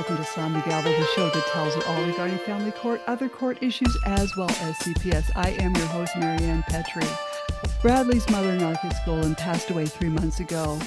Welcome to the Gavel, the show that tells you all regarding family court, other court issues, as well as CPS. I am your host, Marianne Petrie. Bradley's mother, Narkis Golan, passed away three months ago.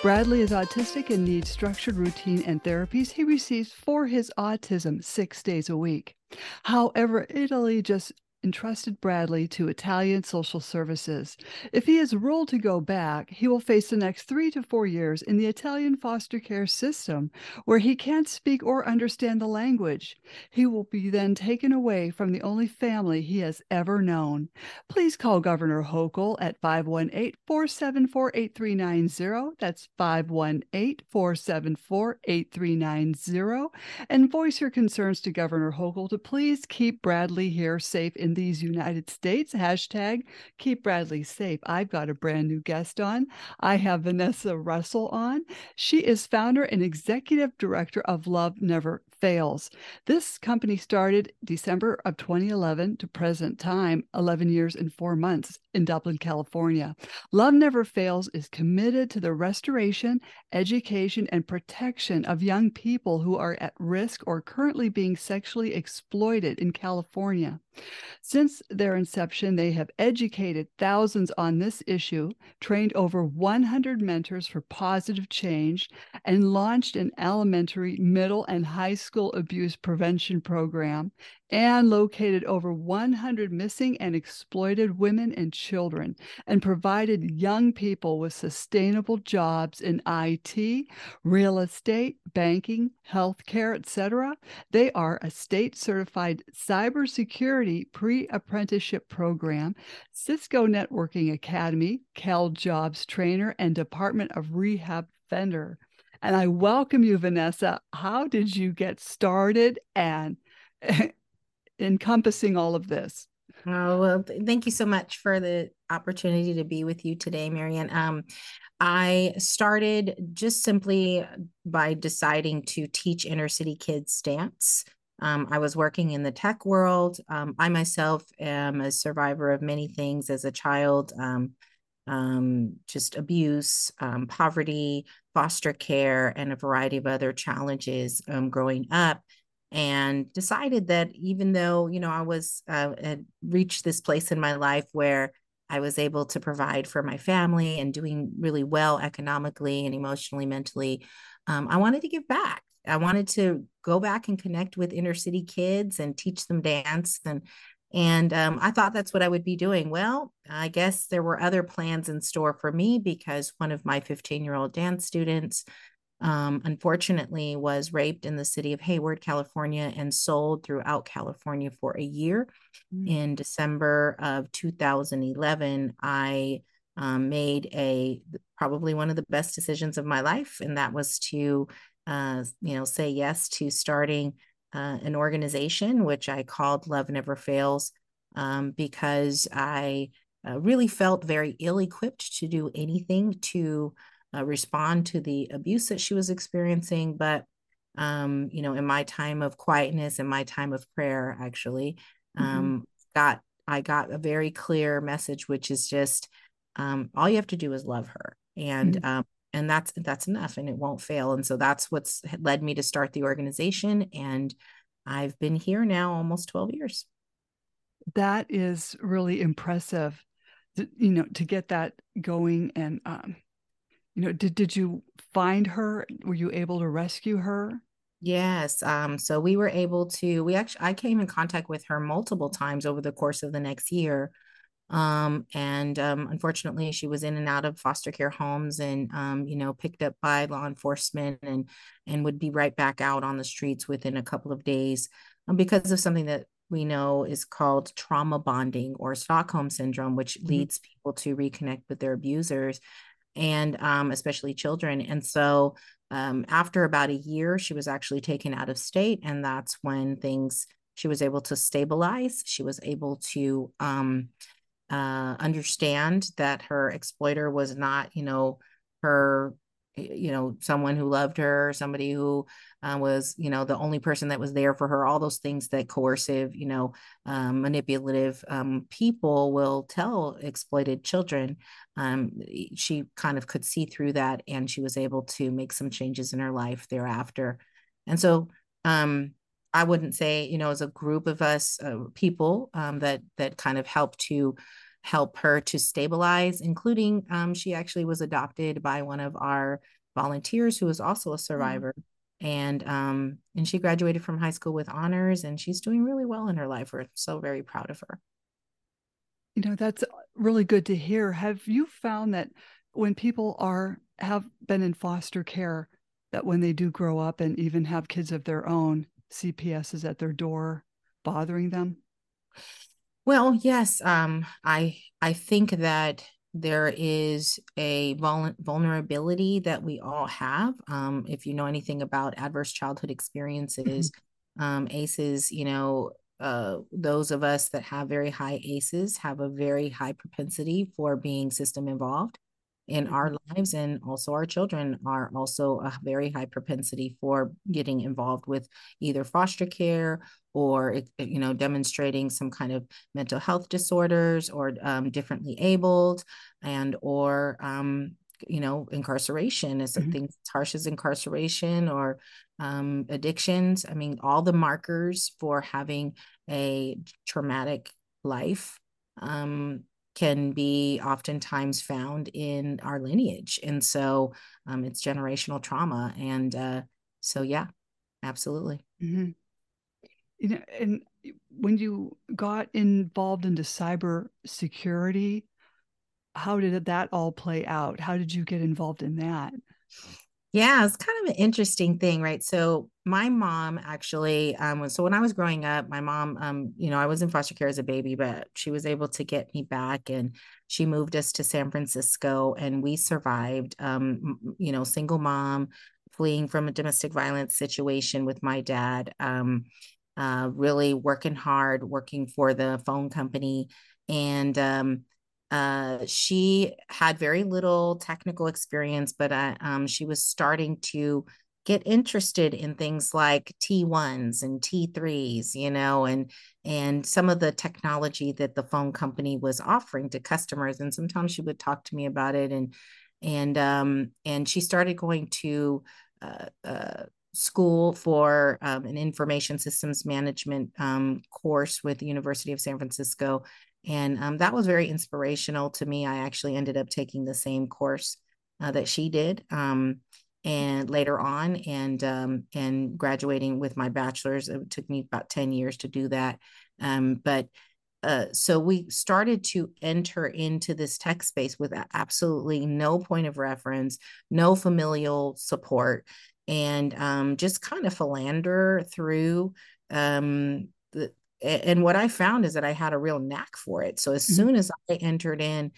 Bradley is autistic and needs structured routine and therapies he receives for his autism six days a week. However, Italy just entrusted Bradley to Italian social services. If he is ruled to go back, he will face the next three to four years in the Italian foster care system, where he can't speak or understand the language. He will be then taken away from the only family he has ever known. Please call Governor Hochul at 518 474 8390. That's 518 474 8390. And voice your concerns to Governor Hochul to please keep Bradley here safe in these United States. Hashtag keep Bradley safe. I've got a brand new guest on. I have Vanessa Russell on. She is founder and executive director of Love Never Fails. This company started December of 2011 to present time, 11 years and four months in Dublin, California. Love Never Fails is committed to the restoration, education, and protection of young people who are at risk or currently being sexually exploited in California. Since their inception, they have educated thousands on this issue, trained over 100 mentors for positive change, and launched an elementary, middle, and high school abuse prevention program and located over 100 missing and exploited women and children and provided young people with sustainable jobs in IT, real estate, banking, healthcare, etc. They are a state certified cybersecurity pre-apprenticeship program, Cisco Networking Academy, CalJOBS trainer, and Department of Rehab vendor. And I welcome you, Vanessa. How did you get started and encompassing all of this. Oh, well, th- thank you so much for the opportunity to be with you today, Marianne. Um, I started just simply by deciding to teach inner city kids dance. Um, I was working in the tech world. Um, I myself am a survivor of many things as a child um, um just abuse, um, poverty, foster care, and a variety of other challenges um, growing up and decided that even though you know i was uh, had reached this place in my life where i was able to provide for my family and doing really well economically and emotionally mentally um, i wanted to give back. I wanted to go back and connect with inner city kids and teach them dance and and um, i thought that's what i would be doing well i guess there were other plans in store for me because one of my 15 year old dance students um, unfortunately was raped in the city of Hayward, California, and sold throughout California for a year. Mm-hmm. In December of 2011, I um, made a probably one of the best decisions of my life, and that was to, uh, you know, say yes to starting uh, an organization which I called Love Never Fails, um, because I uh, really felt very ill equipped to do anything to uh, respond to the abuse that she was experiencing. But, um, you know, in my time of quietness and my time of prayer, actually, mm-hmm. um, got I got a very clear message, which is just um, all you have to do is love her, and mm-hmm. And that's that's enough, and it won't fail. And so that's what's led me to start the organization, and I've been here now almost twelve years. That is really impressive, you know, to get that going and um, you know did did you find her were you able to rescue her yes um so we were able to we actually i came in contact with her multiple times over the course of the next year um and um unfortunately she was in and out of foster care homes and um you know picked up by law enforcement and and would be right back out on the streets within a couple of days um, because of something that we know is called trauma bonding or Stockholm syndrome, which mm-hmm. leads people to reconnect with their abusers and um, especially children. And so um, after about a year, she was actually taken out of state. And that's when things, she was able to stabilize. She was able to um, uh, understand that her exploiter was not, you know, her you know someone who loved her somebody who uh, was you know the only person that was there for her all those things that coercive you know um, manipulative um, people will tell exploited children um, she kind of could see through that and she was able to make some changes in her life thereafter. And so um, I wouldn't say, you know, as a group of us uh, people um, that that kind of help to help her to stabilize, including um, she actually was adopted by one of our volunteers who was also a mm. survivor. And um, and she graduated from high school with honors and she's doing really well in her life. We're so very proud of her. You know, that's really good to hear. Have you found that when people are have been in foster care, that when they do grow up and even have kids of their own, CPS is at their door bothering them? Well, yes. Um, I I think that there is a vul- vulnerability that we all have. Um, if you know anything about adverse childhood experiences, mm-hmm. um, ACEs, you know, uh, those of us that have very high ACEs have a very high propensity for being system involved in our mm-hmm. lives and also our children are also a very high propensity for getting involved with either foster care or you know demonstrating some kind of mental health disorders or um, differently abled and or um, you know incarceration is mm-hmm. things as harsh as incarceration or um, addictions i mean all the markers for having a traumatic life um, can be oftentimes found in our lineage. And so um, it's generational trauma. And uh, so, yeah, absolutely. Mm-hmm. You know, and when you got involved into cyber security, how did that all play out? How did you get involved in that? Yeah, it's kind of an interesting thing, right? So my mom actually, um, so when I was growing up, my mom, um, you know, I was in foster care as a baby, but she was able to get me back, and she moved us to San Francisco, and we survived. Um, you know, single mom, fleeing from a domestic violence situation with my dad. Um, uh, really working hard, working for the phone company, and um, uh, she had very little technical experience, but uh, um, she was starting to get interested in things like T1s and T3s, you know, and and some of the technology that the phone company was offering to customers. And sometimes she would talk to me about it, and and um, and she started going to uh, uh, school for um, an information systems management um, course with the University of San Francisco and um, that was very inspirational to me. I actually ended up taking the same course uh, that she did. Um, and later on and um, and graduating with my bachelor's it took me about 10 years to do that um, but uh, so we started to enter into this tech space with absolutely no point of reference no familial support and um, just kind of philander through um, the, and what I found is that I had a real knack for it. So as mm-hmm. soon as I entered in,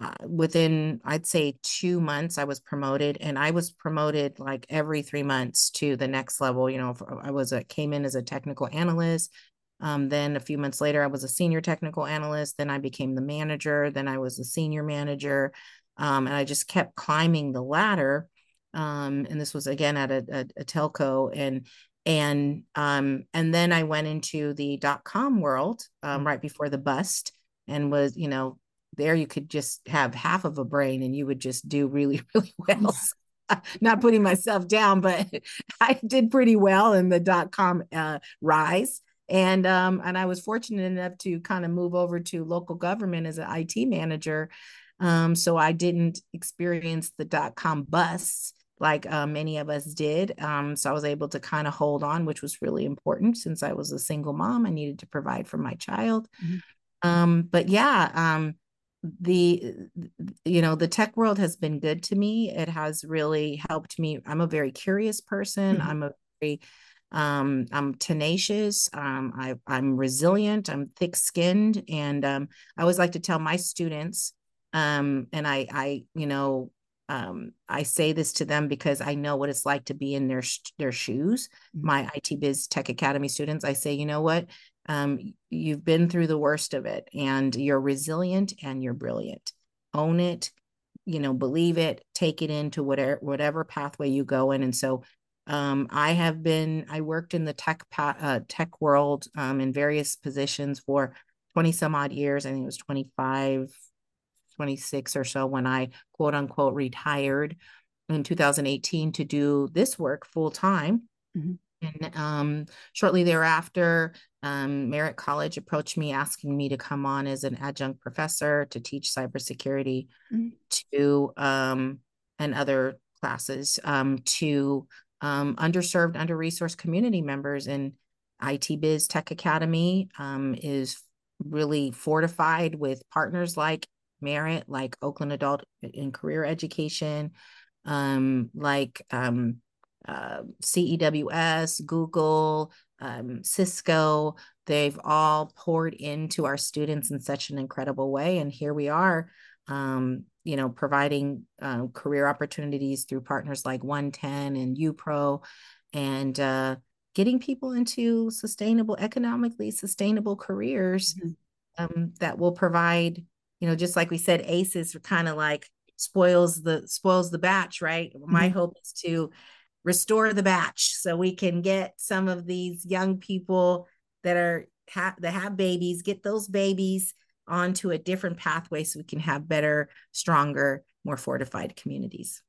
uh, within I'd say two months, I was promoted, and I was promoted like every three months to the next level. You know, I was a came in as a technical analyst. Um, then a few months later, I was a senior technical analyst. Then I became the manager. Then I was a senior manager, um, and I just kept climbing the ladder. Um, and this was again at a, a, a telco, and and um, and then I went into the dot com world um, right before the bust, and was you know there you could just have half of a brain and you would just do really really well. Not putting myself down, but I did pretty well in the dot com uh, rise. And um, and I was fortunate enough to kind of move over to local government as an IT manager. Um, so I didn't experience the dot com busts like uh, many of us did. Um, so I was able to kind of hold on, which was really important since I was a single mom. I needed to provide for my child. Mm-hmm. Um, but yeah, um, the you know the tech world has been good to me. It has really helped me. I'm a very curious person. Mm-hmm. I'm a very um, I'm tenacious. Um, I, I'm resilient. I'm thick-skinned, and um, I always like to tell my students, um, and I, I, you know, um, I say this to them because I know what it's like to be in their their shoes. Mm-hmm. My IT Biz Tech Academy students, I say, you know what, um, you've been through the worst of it, and you're resilient and you're brilliant. Own it, you know, believe it, take it into whatever whatever pathway you go in. And so, um, I have been I worked in the tech pa- uh, tech world um, in various positions for twenty some odd years. I think it was twenty five 26 or so when I quote unquote retired in 2018 to do this work full time. Mm-hmm. And um, shortly thereafter, um, Merritt College approached me asking me to come on as an adjunct professor to teach cybersecurity mm-hmm. to um, and other classes um, to um, underserved, under resourced community members. And IT Biz Tech Academy um, is really fortified with partners like Merritt, like Oakland Adult and Career Education, um, like um, uh, CEWS, Google, um, Cisco. They've all poured into our students in such an incredible way. And here we are, um, you know, providing uh, career opportunities through partners like 110 and UPro and uh, getting people into sustainable, economically sustainable careers mm-hmm. um, that will provide, you know, just like we said, ACEs are kind of like spoils the spoils the batch, right? Mm-hmm. My hope is to restore the batch so we can get some of these young people that are have that have babies, get those babies onto a different pathway so we can have better, stronger, more fortified communities.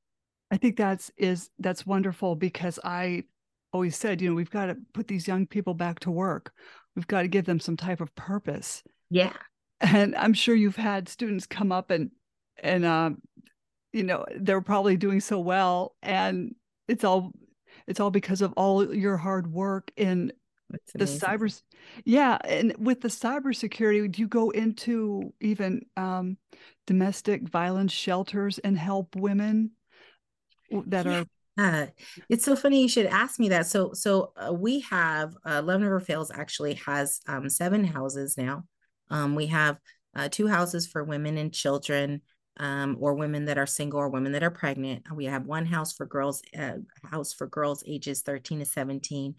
I think that's is that's wonderful because I always said, you know, we've got to put these young people back to work. We've got to give them some type of purpose. Yeah. And I'm sure you've had students come up and and um, you know, they're probably doing so well and it's all it's all because of all your hard work in the cyber yeah and with the cybersecurity do you go into even um, domestic violence shelters and help women that yeah. are uh, it's so funny you should ask me that. So, so uh, we have uh, Love Never Fails actually has um, seven houses now. Um, we have uh, two houses for women and children, um, or women that are single or women that are pregnant. We have one house for girls, uh, house for girls ages 13 to 17.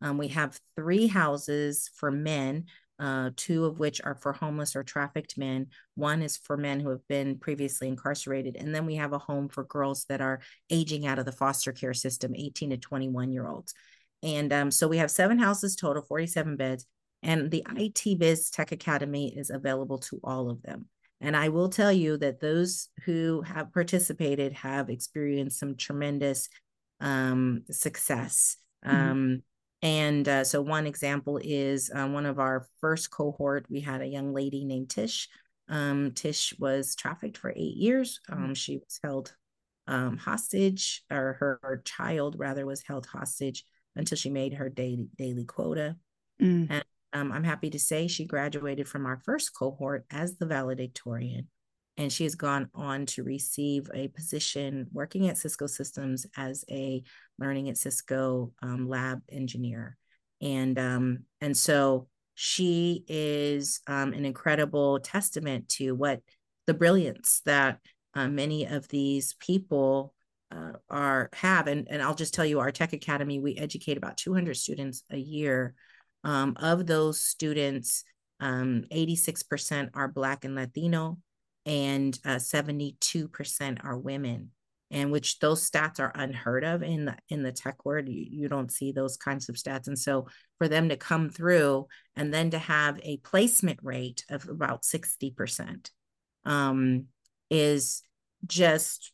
Um, we have three houses for men uh, two of which are for homeless or trafficked men. One is for men who have been previously incarcerated. And then we have a home for girls that are aging out of the foster care system, 18 to 21 year olds. And um, so we have seven houses total, 47 beds. And the IT Biz Tech Academy is available to all of them. And I will tell you that those who have participated have experienced some tremendous um, success. Mm-hmm. Um, and uh, so, one example is uh, one of our first cohort, we had a young lady named Tish. Um, Tish was trafficked for eight years. Um, mm. she was held um, hostage, or her, her, child rather was held hostage until she made her daily, daily quota. Mm. And um, I'm happy to say she graduated from our first cohort as the valedictorian and she has gone on to receive a position working at Cisco Systems as a learning at Cisco um, lab engineer, and um, and so she is um, an incredible testament to what the brilliance that uh, many of these people uh, are have, and and I'll just tell you, our Tech Academy we educate about 200 students a year. Um, of those students, 86% um, are Black and Latino and uh, 72% are women and which those stats are unheard of in the in the tech world. You, you don't see those kinds of stats. And so for them to come through and then to have a placement rate of about 60% um, is just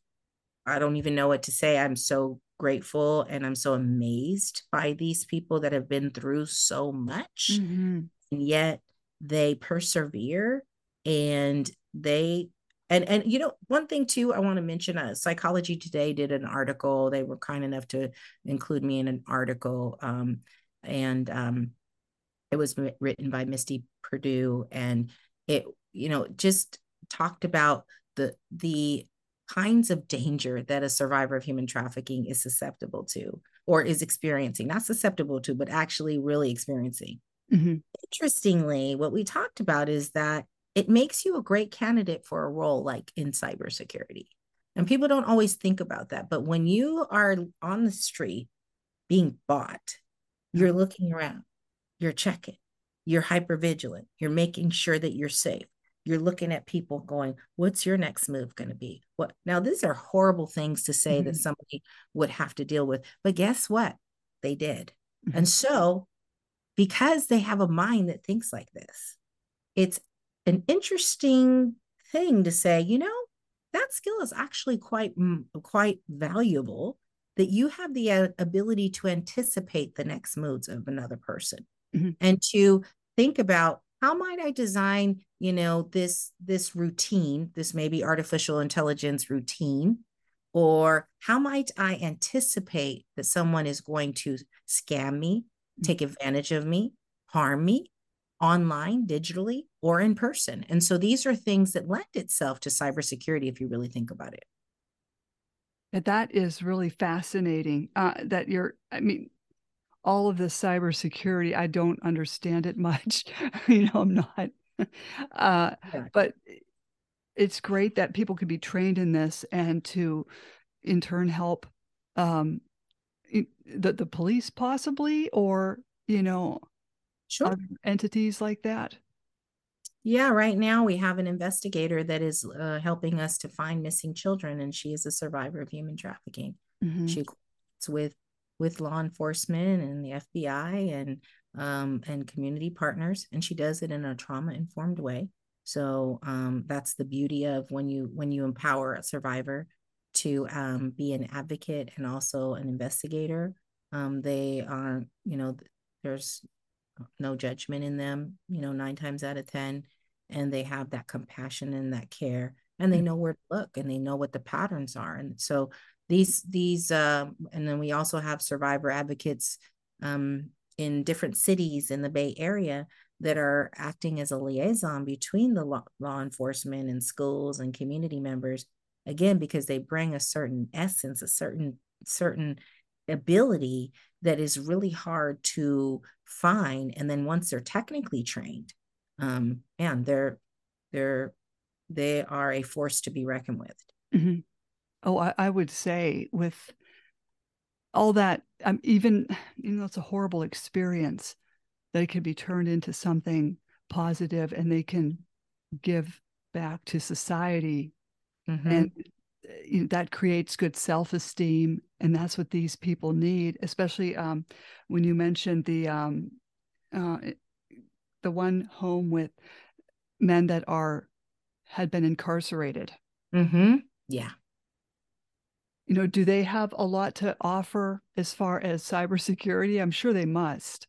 i don't even know what to say. I'm so grateful and i'm so amazed by these people that have been through so much mm-hmm. and yet they persevere and they and and you know one thing too i want to mention uh, psychology today did an article they were kind enough to include me in an article um, and um, it was written by misty purdue and it you know just talked about the the kinds of danger that a survivor of human trafficking is susceptible to or is experiencing not susceptible to but actually really experiencing mm-hmm. interestingly what we talked about is that it makes you a great candidate for a role like in cybersecurity. And people don't always think about that. But when you are on the street being bought, you're looking around, you're checking, you're hyper vigilant, you're making sure that you're safe. You're looking at people going, what's your next move going to be? What now? These are horrible things to say mm-hmm. that somebody would have to deal with. But guess what? They did. Mm-hmm. And so, because they have a mind that thinks like this, it's an interesting thing to say, you know, that skill is actually quite quite valuable. that you have the uh, ability to anticipate the next moods of another person mm-hmm. and to think about how might i design you know this this routine this maybe artificial intelligence routine or how might i anticipate that someone is going to scam me mm-hmm. take advantage of me harm me online digitally or in person? And so these are things that lend itself to cybersecurity if you really think about it. That is really fascinating uh, that you're i mean all of this cybersecurity i don't understand it much. You know i'm not uh, yeah. but it's great that people can be trained in this and to in turn help um, the, the police possibly or you know sure. entities like that yeah, right now we have an investigator that is uh, helping us to find missing children, and she is a survivor of human trafficking. Mm-hmm. She with with law enforcement and the FBI and um, and community partners, and she does it in a trauma informed way. So um, that's the beauty of when you when you empower a survivor to um, be an advocate and also an investigator. Um, they are, you know, there's no judgment in them, you know, nine times out of 10. And they have that compassion and that care and they mm. know where to look and they know what the patterns are. And so these, these, uh, and then we also have survivor advocates um, in different cities in the Bay Area that are acting as a liaison between the law, law enforcement and schools and community members again because they bring a certain essence a certain certain ability that is really hard to find and then once they're technically trained um and they're they're they are a force to be reckoned with mm-hmm. oh I, I, would say with all that um, even you know it's a horrible experience that it can be turned into something positive and they can give back to society mm-hmm. and you know, that creates good self-esteem and that's what these people need especially um, when you mentioned the um, uh, the one home with men that are had been incarcerated mm-hmm. yeah you know do they have a lot to offer as far as cybersecurity i'm sure they must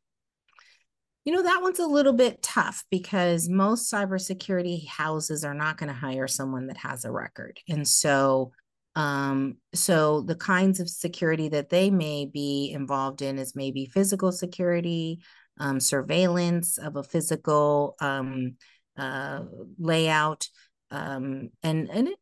you know, that one's a little bit tough because most cybersecurity houses are not going to hire someone that has a record. And so, um, so the kinds of security that they may be involved in is maybe physical security, um, surveillance of a physical um, uh, layout, um, and and it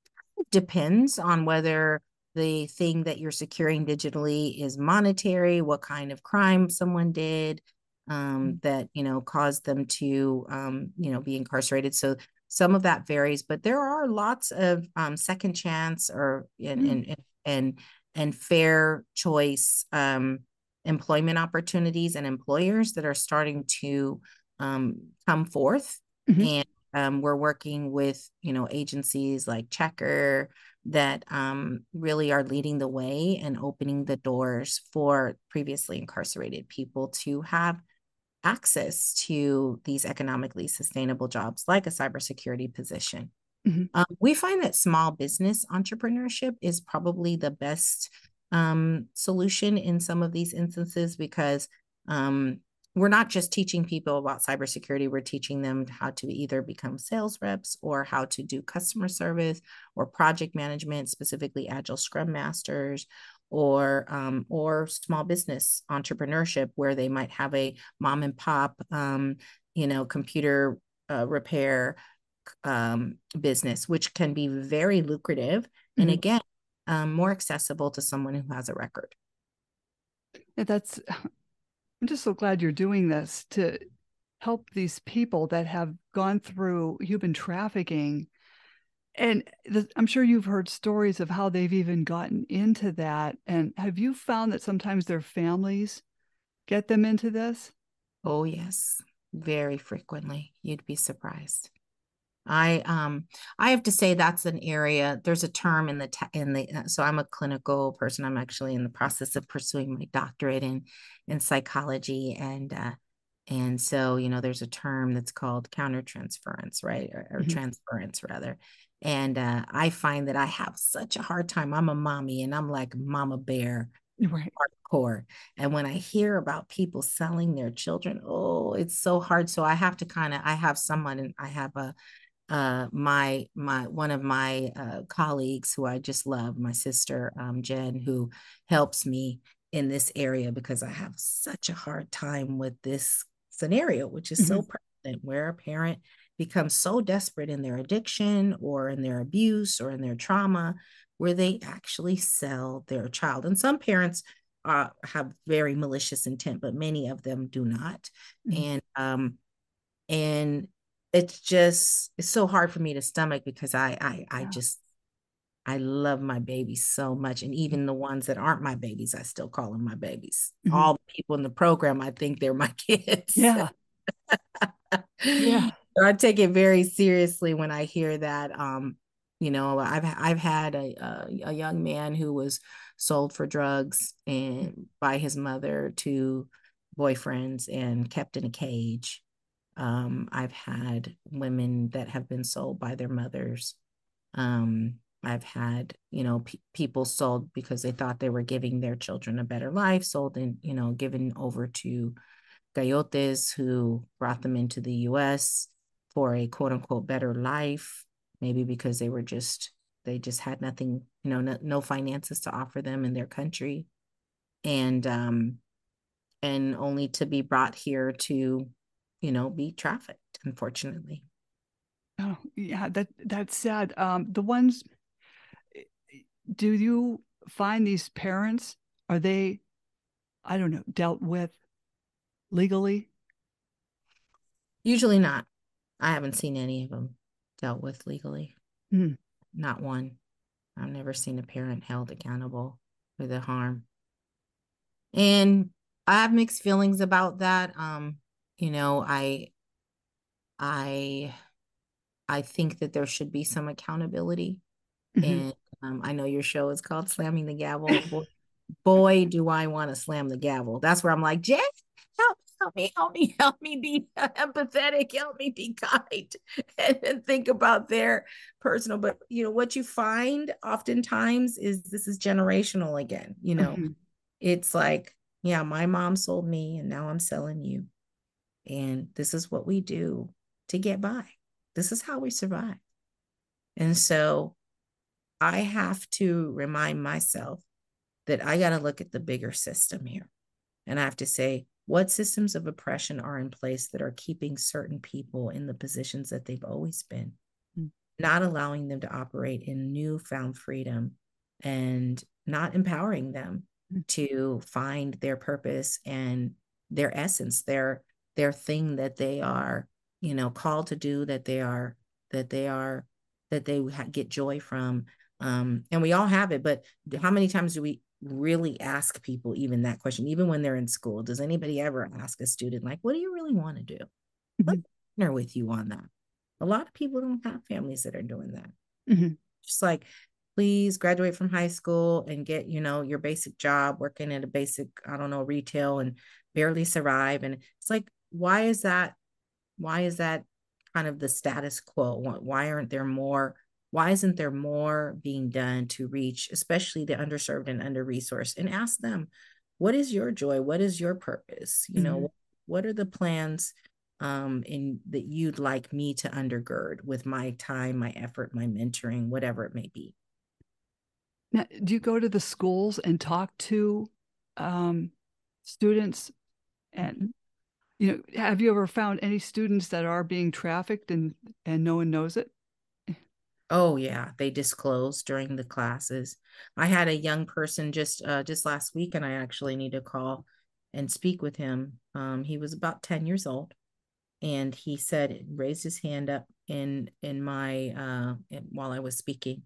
depends on whether the thing that you're securing digitally is monetary, what kind of crime someone did, um, mm. that you know caused them to um, you know be incarcerated. So some of that varies, but there are lots of um, second chance or and mm. and, and and fair choice um, employment opportunities and employers that are starting to um, come forth. Mm-hmm. And um, we're working with you know agencies like Checkr that um, really are leading the way and opening the doors for previously incarcerated people to have access to these economically sustainable jobs like a cybersecurity position. Mm-hmm. Um, we find that small business entrepreneurship is probably the best um, solution in some of these instances because um, we're not just teaching people about cybersecurity, we're teaching them how to either become sales reps or how to do customer service or project management, specifically Agile Scrum Masters or um, or small business entrepreneurship where they might have a mom and pop um, you know computer uh, repair um, business which can be very lucrative mm-hmm. and again um, more accessible to someone who has a record that's i'm just so glad you're doing this to help these people that have gone through human trafficking and the, I'm sure you've heard stories of how they've even gotten into that. And have you found that sometimes their families get them into this? Oh, yes, very frequently. You'd be surprised. I um I have to say that's an area. There's a term in the in the uh, so I'm a clinical person. I'm actually in the process of pursuing my doctorate in in psychology and uh, and so you know there's a term that's called countertransference, right, or, or mm-hmm. transference rather, and uh, I find that I have such a hard time. I'm a mommy and I'm like mama bear right. hardcore. And when I hear about people selling their children, oh, it's so hard. So I have to kind of, I have someone and I have a, uh, my my one of my uh, colleagues who I just love, my sister um, Jen, who helps me in this area because I have such a hard time with this scenario, which is mm-hmm. so prevalent, where a parent becomes so desperate in their addiction or in their abuse or in their trauma, where they actually sell their child. And some parents uh, have very malicious intent, but many of them do not. Mm-hmm. And um, and it's just it's so hard for me to stomach because I I I just I love my babies so much. And even the ones that aren't my babies, I still call them my babies. Mm-hmm. All the people in the program, I think they're my kids. Yeah. yeah. I take it very seriously when I hear that. Um, you know, I've I've had a, a, a young man who was sold for drugs and by his mother to boyfriends and kept in a cage um, I've had women that have been sold by their mothers. Um, I've had, you know, pe- people sold because they thought they were giving their children a better life, sold and, you know, given over to coyotes who brought them into the US for a quote unquote better life, maybe because they were just, they just had nothing, you know, no, no finances to offer them in their country. And, um, and only to be brought here to you know, be trafficked, unfortunately. Oh, yeah, that that's sad. Um, the ones do you find these parents are they I don't know, dealt with legally? Usually not. I haven't seen any of them dealt with legally. Mm. Not one. I've never seen a parent held accountable for the harm. And I have mixed feelings about that. Um, you know i i i think that there should be some accountability mm-hmm. and um, i know your show is called slamming the gavel boy, boy do i want to slam the gavel that's where i'm like Jay, help help me help me help me be empathetic help me be kind and, and think about their personal but you know what you find oftentimes is this is generational again you know mm-hmm. it's like yeah my mom sold me and now i'm selling you and this is what we do to get by. This is how we survive. And so I have to remind myself that I got to look at the bigger system here. And I have to say, what systems of oppression are in place that are keeping certain people in the positions that they've always been, mm-hmm. not allowing them to operate in newfound freedom and not empowering them mm-hmm. to find their purpose and their essence, their their thing that they are you know called to do that they are that they are that they get joy from um and we all have it but how many times do we really ask people even that question even when they're in school does anybody ever ask a student like what do you really want to do mm-hmm. partner with you on that a lot of people don't have families that are doing that mm-hmm. just like please graduate from high school and get you know your basic job working at a basic i don't know retail and barely survive and it's like why is that why is that kind of the status quo? Why aren't there more why isn't there more being done to reach especially the underserved and under resourced and ask them what is your joy? What is your purpose? You mm-hmm. know what are the plans um in that you'd like me to undergird with my time my effort my mentoring whatever it may be? Now do you go to the schools and talk to um students and mm-hmm you know have you ever found any students that are being trafficked and and no one knows it? Oh yeah they disclose during the classes. I had a young person just uh just last week and i actually need to call and speak with him. Um he was about 10 years old and he said raised his hand up in in my uh while i was speaking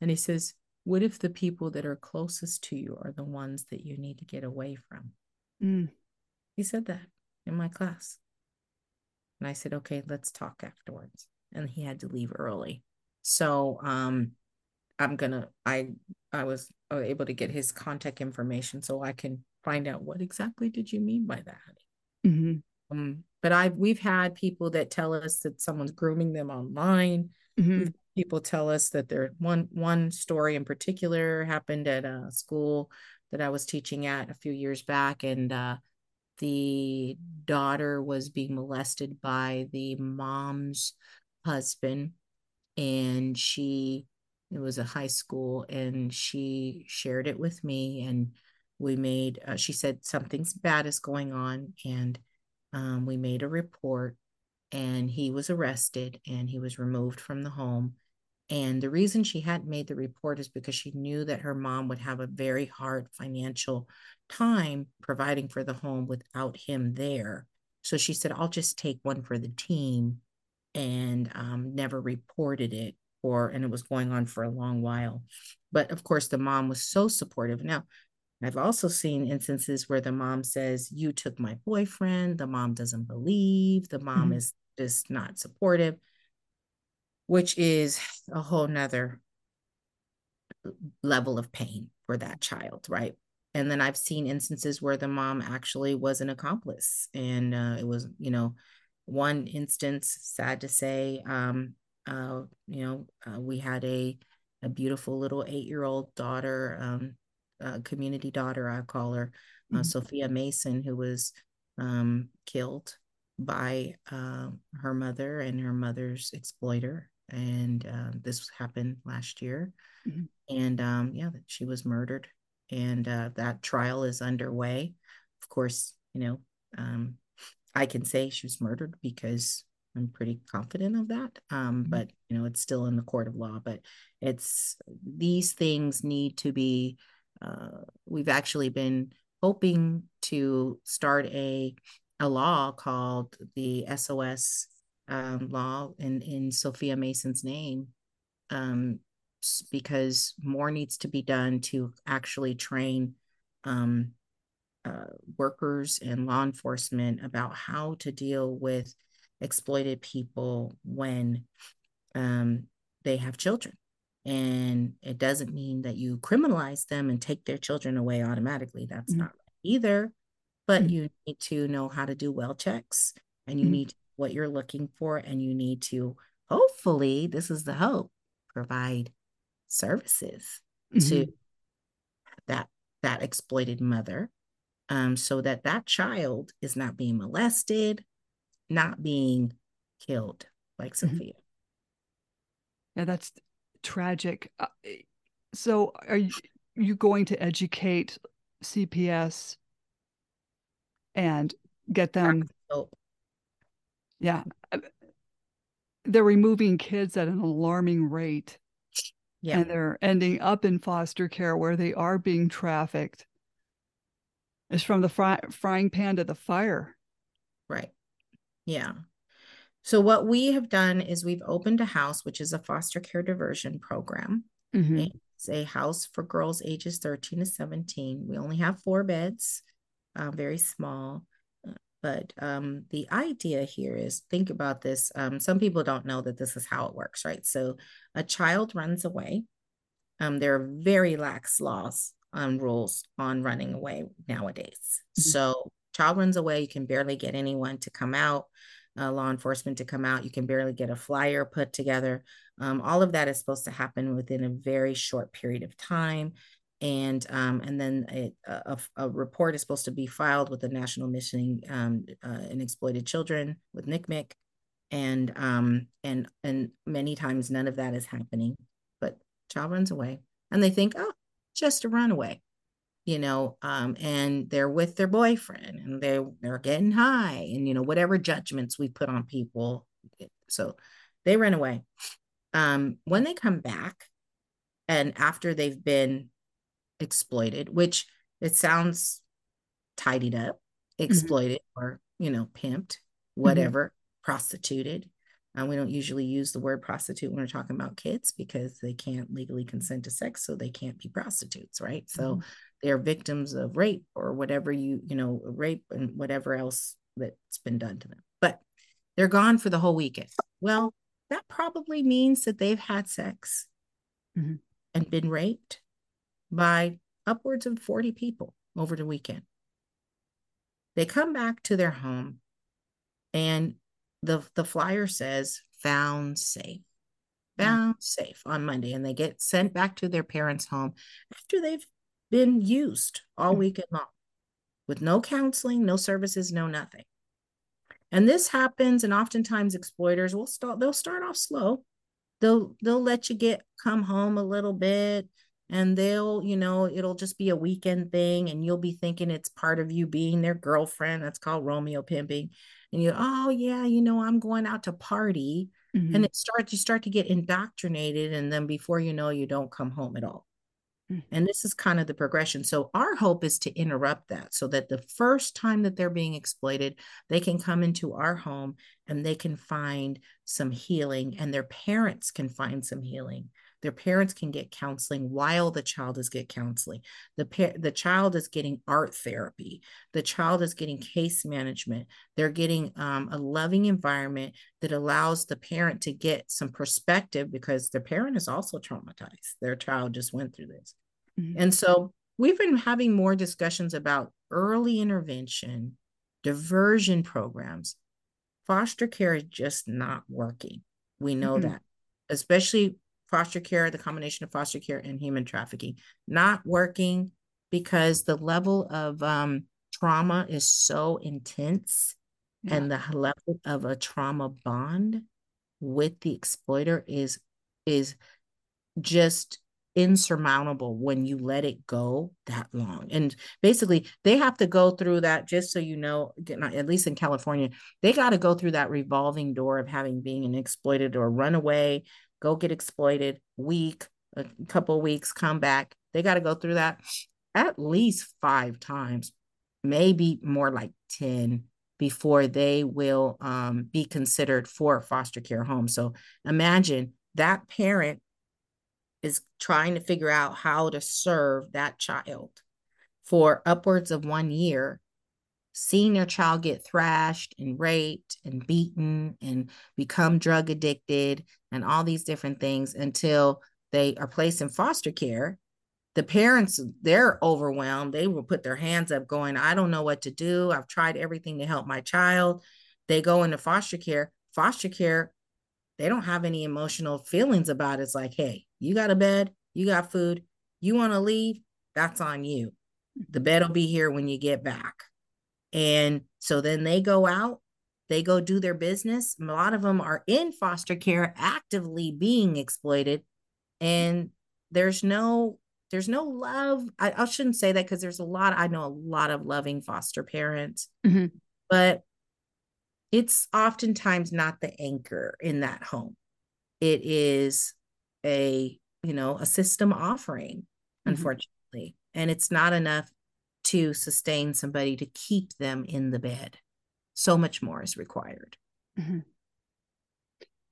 and he says what if the people that are closest to you are the ones that you need to get away from? Mm. he said that in my class. And I said, okay, let's talk afterwards. And he had to leave early. So um I'm gonna I I was uh, able to get his contact information so I can find out what exactly did you mean by that. Mm-hmm. Um, but I've we've had people that tell us that someone's grooming them online. Mm-hmm. People tell us that there one one story in particular happened at a school that I was teaching at a few years back, and uh, the daughter was being molested by the mom's husband, and she it was a high school, and she shared it with me, and we made. Uh, she said something's bad is going on, and um, we made a report, and he was arrested, and he was removed from the home and the reason she hadn't made the report is because she knew that her mom would have a very hard financial time providing for the home without him there. So she said, I'll just take one for the team and um, never reported it or and it was going on for a long while. But of course, the mom was so supportive. Now, I've also seen instances where the mom says, You took my boyfriend. The mom doesn't believe. The mom mm-hmm. is just not supportive which is a whole nother level of pain for that child, right? And then I've seen instances where the mom actually was an accomplice. And uh, it was, you know, one instance, sad to say, um, uh, you know, uh, we had a, a beautiful little eight year old daughter, um, community daughter, I call her, uh, mm-hmm. Sophia Mason, who was um, killed by uh, her mother and her mother's exploiter and uh, this happened last year. Mm-hmm. And um, yeah, she was murdered, and uh, that trial is underway. Of course, you know, um, I can say she was murdered because I'm pretty confident of that. Um, mm-hmm. But you know, it's still in the court of law. But it's these things need to be. Uh, we've actually been hoping to start a a law called the SOS um, law in in Sophia Mason's name, um, because more needs to be done to actually train um, uh, workers and law enforcement about how to deal with exploited people when um, they have children. And it doesn't mean that you criminalize them and take their children away automatically. That's mm-hmm. not right either. But mm-hmm. you need to know how to do well checks and you mm-hmm. need to what you're looking for and you need to hopefully this is the hope provide services mm-hmm. to that that exploited mother um, so that that child is not being molested not being killed like mm-hmm. sophia yeah that's tragic uh, so are you, you going to educate cps and get them yeah. They're removing kids at an alarming rate. Yeah. And they're ending up in foster care where they are being trafficked. It's from the fry- frying pan to the fire. Right. Yeah. So, what we have done is we've opened a house, which is a foster care diversion program. Mm-hmm. It's a house for girls ages 13 to 17. We only have four beds, uh, very small. But um, the idea here is think about this. Um, some people don't know that this is how it works, right? So a child runs away. Um, there are very lax laws on rules on running away nowadays. Mm-hmm. So child runs away, you can barely get anyone to come out, uh, law enforcement to come out. You can barely get a flyer put together. Um, all of that is supposed to happen within a very short period of time and um, and then a, a, a, report is supposed to be filed with the National Missing um, uh, and Exploited Children with NCMEC, and um, and and many times none of that is happening. But child runs away, and they think, oh, just a runaway, you know, um, and they're with their boyfriend, and they they're getting high, and you know whatever judgments we put on people, so they run away. Um, when they come back, and after they've been exploited, which it sounds tidied up, mm-hmm. exploited mm-hmm. or, you know, pimped, whatever, mm-hmm. prostituted. And we don't usually use the word prostitute when we're talking about kids because they can't legally consent to sex, so they can't be prostitutes, right? So mm-hmm. they're victims of rape or whatever you, you know, rape and whatever else that's been done to them. But they're gone for the whole weekend. Well, that probably means that they've had sex mm-hmm. and been raped by upwards of 40 people over the weekend. They come back to their home and the, the flyer says found safe, hmm. found mm. safe on Monday. And they get sent back to their parents' home after they've been used all mm-hmm. weekend long with no counseling, no services, no nothing. And this happens, and oftentimes exploiters will start, they'll start off slow. They'll they'll let you get come home a little bit and they'll, you know, it'll just be a weekend thing, and you'll be thinking it's part of you being their girlfriend. That's called Romeo pimping. And you, oh yeah, you know, I'm going out to party. Mm-hmm. And it starts, you start to get indoctrinated, and then before you know, you don't come home at all. Mm. And this is kind of the progression. So, our hope is to interrupt that so that the first time that they're being exploited, they can come into our home and they can find some healing, and their parents can find some healing. Their parents can get counseling while the child is get counseling. The pa- the child is getting art therapy. The child is getting case management. They're getting um, a loving environment that allows the parent to get some perspective because their parent is also traumatized. Their child just went through this. Mm-hmm. And so we've been having more discussions about early intervention, diversion programs. Foster care is just not working. We know mm-hmm. that, especially foster care, the combination of foster care and human trafficking, not working because the level of um, trauma is so intense yeah. and the level of a trauma bond with the exploiter is is just insurmountable when you let it go that long. And basically, they have to go through that, just so you know, at least in California, they got to go through that revolving door of having being an exploited or runaway, go get exploited, week, a couple weeks, come back. They got to go through that at least five times, maybe more like 10 before they will um, be considered for foster care home. So imagine that parent is trying to figure out how to serve that child for upwards of one year seeing their child get thrashed and raped and beaten and become drug addicted and all these different things until they are placed in foster care the parents they're overwhelmed. They will put their hands up going i don't know what to do. I've tried everything to help my child. They go into foster care. Foster care they don't have any emotional feelings about it. It's like, hey, you got a bed, you got food, you want to leave, that's on you. The bed will be here when you get back. And so then they go out, they go do their business. A lot of them are in foster care, actively being exploited. And there's no there's no love. I, I shouldn't say that because there's a lot, I know a lot of loving foster parents, mm-hmm. but it's oftentimes not the anchor in that home. It is a, you know, a system offering, mm-hmm. unfortunately. And it's not enough to sustain somebody to keep them in the bed. So much more is required. Mm-hmm.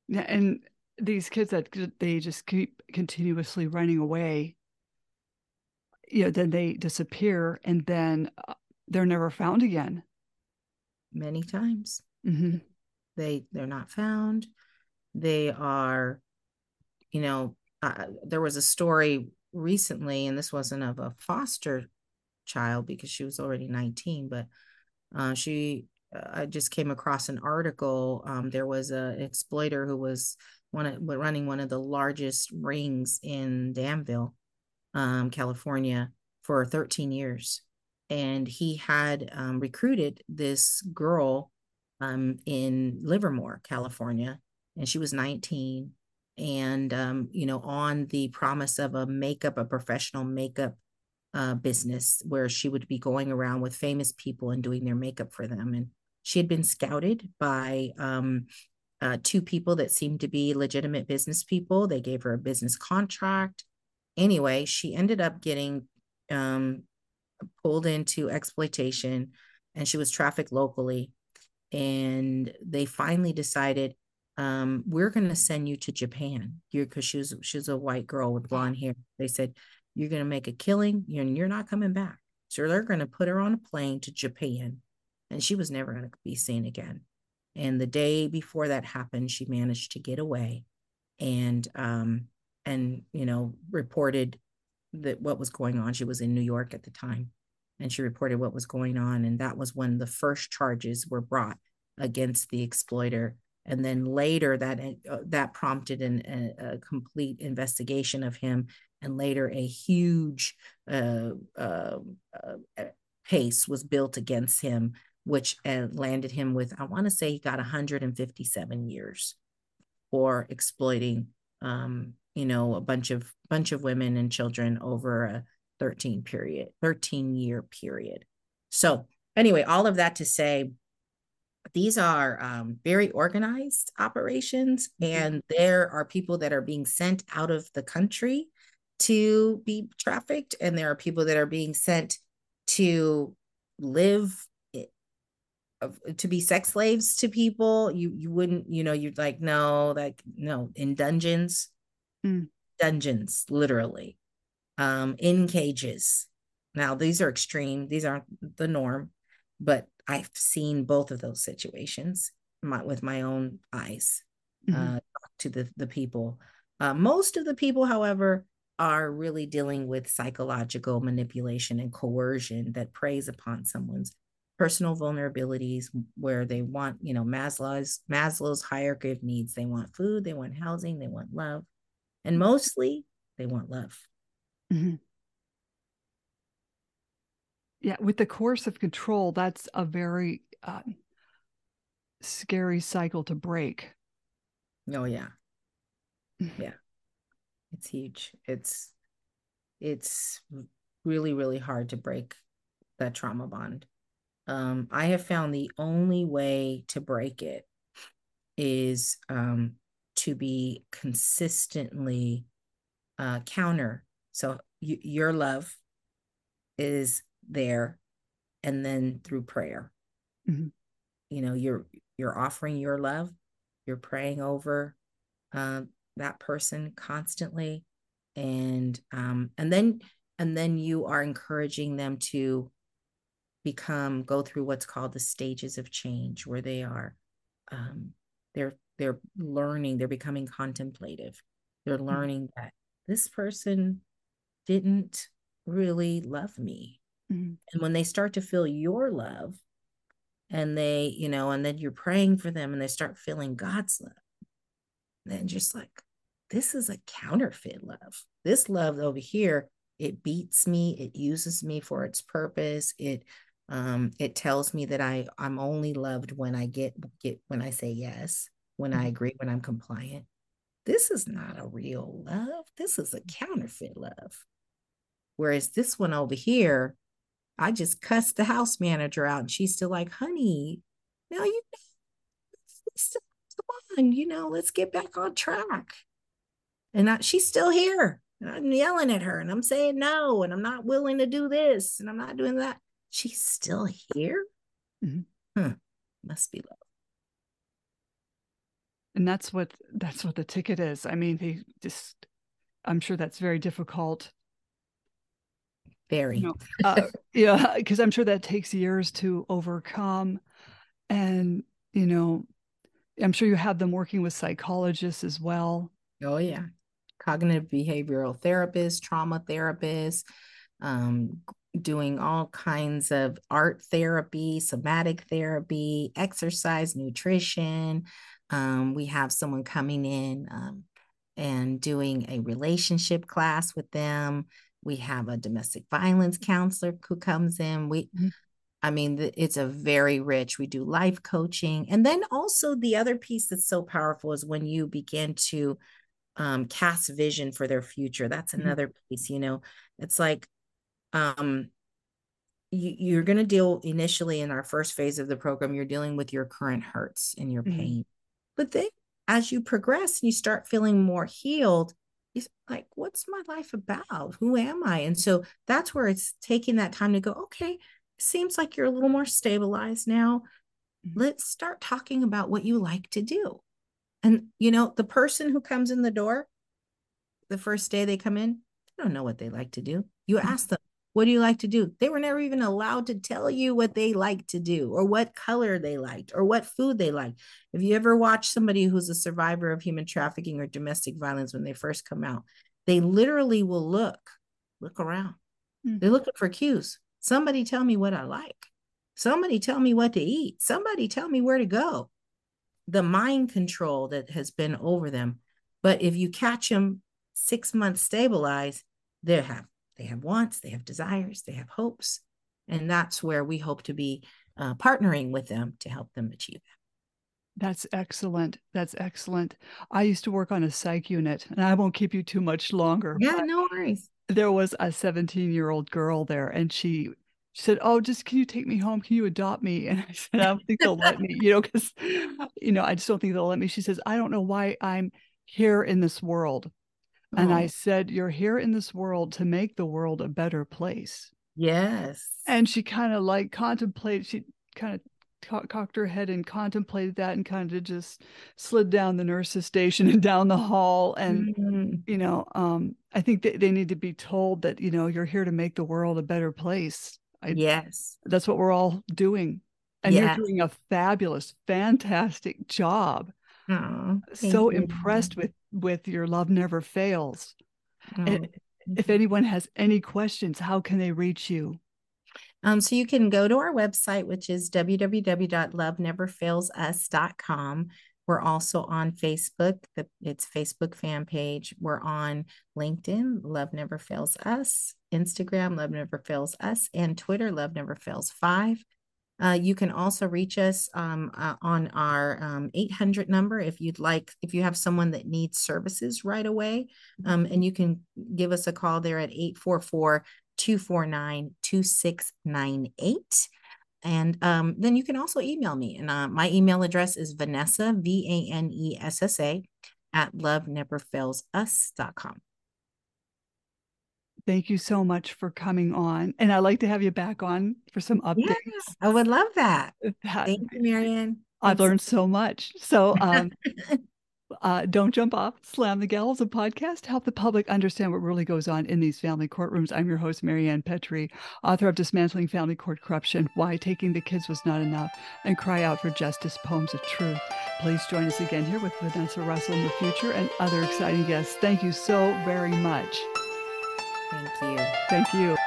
Yeah, and these kids that they just keep continuously running away, you know, then they disappear and then uh, they're never found again. Many times. Mm-hmm. They they're not found. They are, you know, uh, there was a story recently, and this wasn't of a foster child because she was already 19, but uh, she I just came across an article. Um, there was an exploiter who was one of, running one of the largest rings in Danville, um, California, for 13 years, and he had um, recruited this girl um, in Livermore, California, and she was 19. And, um, you know, on the promise of a makeup, a professional makeup uh, business where she would be going around with famous people and doing their makeup for them. And she had been scouted by um, uh, two people that seemed to be legitimate business people. They gave her a business contract. Anyway, she ended up getting um, pulled into exploitation and she was trafficked locally and they finally decided um, we're going to send you to Japan. Because she was a white girl with blonde hair. They said you're going to make a killing. You're you're not coming back. So they're going to put her on a plane to Japan, and she was never going to be seen again. And the day before that happened, she managed to get away, and um and you know reported that what was going on. She was in New York at the time, and she reported what was going on and that was when the first charges were brought against the exploiter and then later that uh, that prompted an, a, a, complete investigation of him and later a huge uh, uh, uh, case was built against him, which uh, landed him with, I want to say he got 157 years for exploiting, um, you know, a bunch of bunch of women and children over a 13 period, 13 year period. So anyway, all of that to say, these are um, very organized operations, mm-hmm. and there are people that are being sent out of the country to be trafficked, and there are people that are being sent to live to be sex slaves to people. You you wouldn't you know you'd like no like no in dungeons. Mm. dungeons literally. Um in cages. Now these are extreme. These aren't the norm but i've seen both of those situations my, with my own eyes mm-hmm. uh to the the people. Uh, most of the people however are really dealing with psychological manipulation and coercion that preys upon someone's personal vulnerabilities where they want you know maslow's maslow's hierarchy of needs. They want food they want housing they want love and mostly they want love. Mm-hmm. yeah with the course of control that's a very uh, scary cycle to break. Oh yeah. Yeah it's huge it's it's really really hard to break that trauma bond. Um, i have found the only way to break it is um, to be consistently uh, counter. So y- your love is there and then through prayer. Mm-hmm. you know you're you're offering your love you're praying over uh, that person constantly and um and then and then you are encouraging them to become go through what's called the stages of change where they are um they're they're learning they're becoming contemplative they're mm-hmm. learning mm-hmm. that this person didn't really love me mm-hmm. and when they start to feel your love and they you know and then you're praying for them and they start feeling god's love then just like this is a counterfeit love. This love over here, it beats me, it uses me for its purpose. It um it tells me that I I'm only loved when I get get when I say yes, when I mm-hmm. agree, when I'm compliant. This is not a real love. This is a counterfeit love. Whereas this one over here, I just cussed the house manager out and she's still like, honey, now you come on, you know, let's get back on track and I, she's still here. And I'm yelling at her and I'm saying no, and I'm not willing to do this, and I'm not doing that. She's still here. Mm-hmm. Huh. Must be love. And that's what that's what the ticket is. I mean, they just I'm sure that's very difficult. Very. You know, uh, yeah, because I'm sure that takes years to overcome. And, you know, I'm sure you have them working with psychologists as well. Oh, yeah cognitive behavioral therapists, trauma therapists, um, doing all kinds of art therapy, somatic therapy, exercise, nutrition. Um, we have someone coming in um, and doing a relationship class with them. We have a domestic violence counselor who comes in. We, mm-hmm. I mean, it's a very rich. We do life coaching. And then also, the other piece that's so powerful is when you begin to um, cast vision for their future. That's mm-hmm. another mm-hmm. piece, you know, it's like um, you, you're going to deal initially in our first phase of the program, you're dealing with your current hurts and your mm-hmm. pain. But then as you progress and you start feeling more healed, it's like, what's my life about? Who am I? And so that's where it's taking that time to go, okay, seems like you're a little more stabilized now. Mm-hmm. Let's start talking about what you like to do. And you know, the person who comes in the door the first day they come in, they don't know what they like to do. You mm-hmm. ask them, what do you like to do? They were never even allowed to tell you what they like to do or what color they liked or what food they liked. If you ever watch somebody who's a survivor of human trafficking or domestic violence when they first come out, they literally will look, look around. Mm-hmm. They're looking for cues. Somebody tell me what I like. Somebody tell me what to eat. Somebody tell me where to go the mind control that has been over them. But if you catch them six months stabilized, they have they have wants, they have desires, they have hopes, and that's where we hope to be uh, partnering with them to help them achieve that. That's excellent. That's excellent. I used to work on a psych unit, and I won't keep you too much longer. Yeah, no worries. There was a 17 year old girl there, and she she said, "Oh, just can you take me home? Can you adopt me?" And I said, "I don't think they'll let me, you know, because you know I just don't think they'll let me." She says, "I don't know why I'm here in this world." Oh. And I oh. said, "You're here in this world to make the world a better place." Yes. And she kind of like contemplated. She kind of co- cocked her head and contemplated that, and kind of just slid down the nurse's station and down the hall. And mm-hmm. you know, um, I think they, they need to be told that you know you're here to make the world a better place I, yes. That's what we're all doing. And yes. you're doing a fabulous, fantastic job. Oh, so you. impressed with with your love never fails. Oh, and if anyone has any questions, how can they reach you? Um, so you can go to our website, which is www.loveneverfailsus.com. We're also on Facebook. It's Facebook fan page. We're on LinkedIn, Love Never Fails Us, Instagram, Love Never Fails Us, and Twitter, Love Never Fails Five. Uh, you can also reach us um, uh, on our um, 800 number if you'd like, if you have someone that needs services right away. Um, and you can give us a call there at 844 249 2698. And um, then you can also email me. And uh, my email address is Vanessa, V A N E S S A, at loveneverfailsus.com. Thank you so much for coming on. And I'd like to have you back on for some updates. Yeah, I would love that. that Thank you, Marianne. I've learned so much. So um, Uh, Don't Jump Off, Slam the Gavel, a podcast to help the public understand what really goes on in these family courtrooms. I'm your host, Marianne Petri, author of Dismantling Family Court Corruption, Why Taking the Kids Was Not Enough, and Cry Out for Justice, Poems of Truth. Please join us again here with Vanessa Russell in the future and other exciting guests. Thank you so very much. Thank you. Thank you.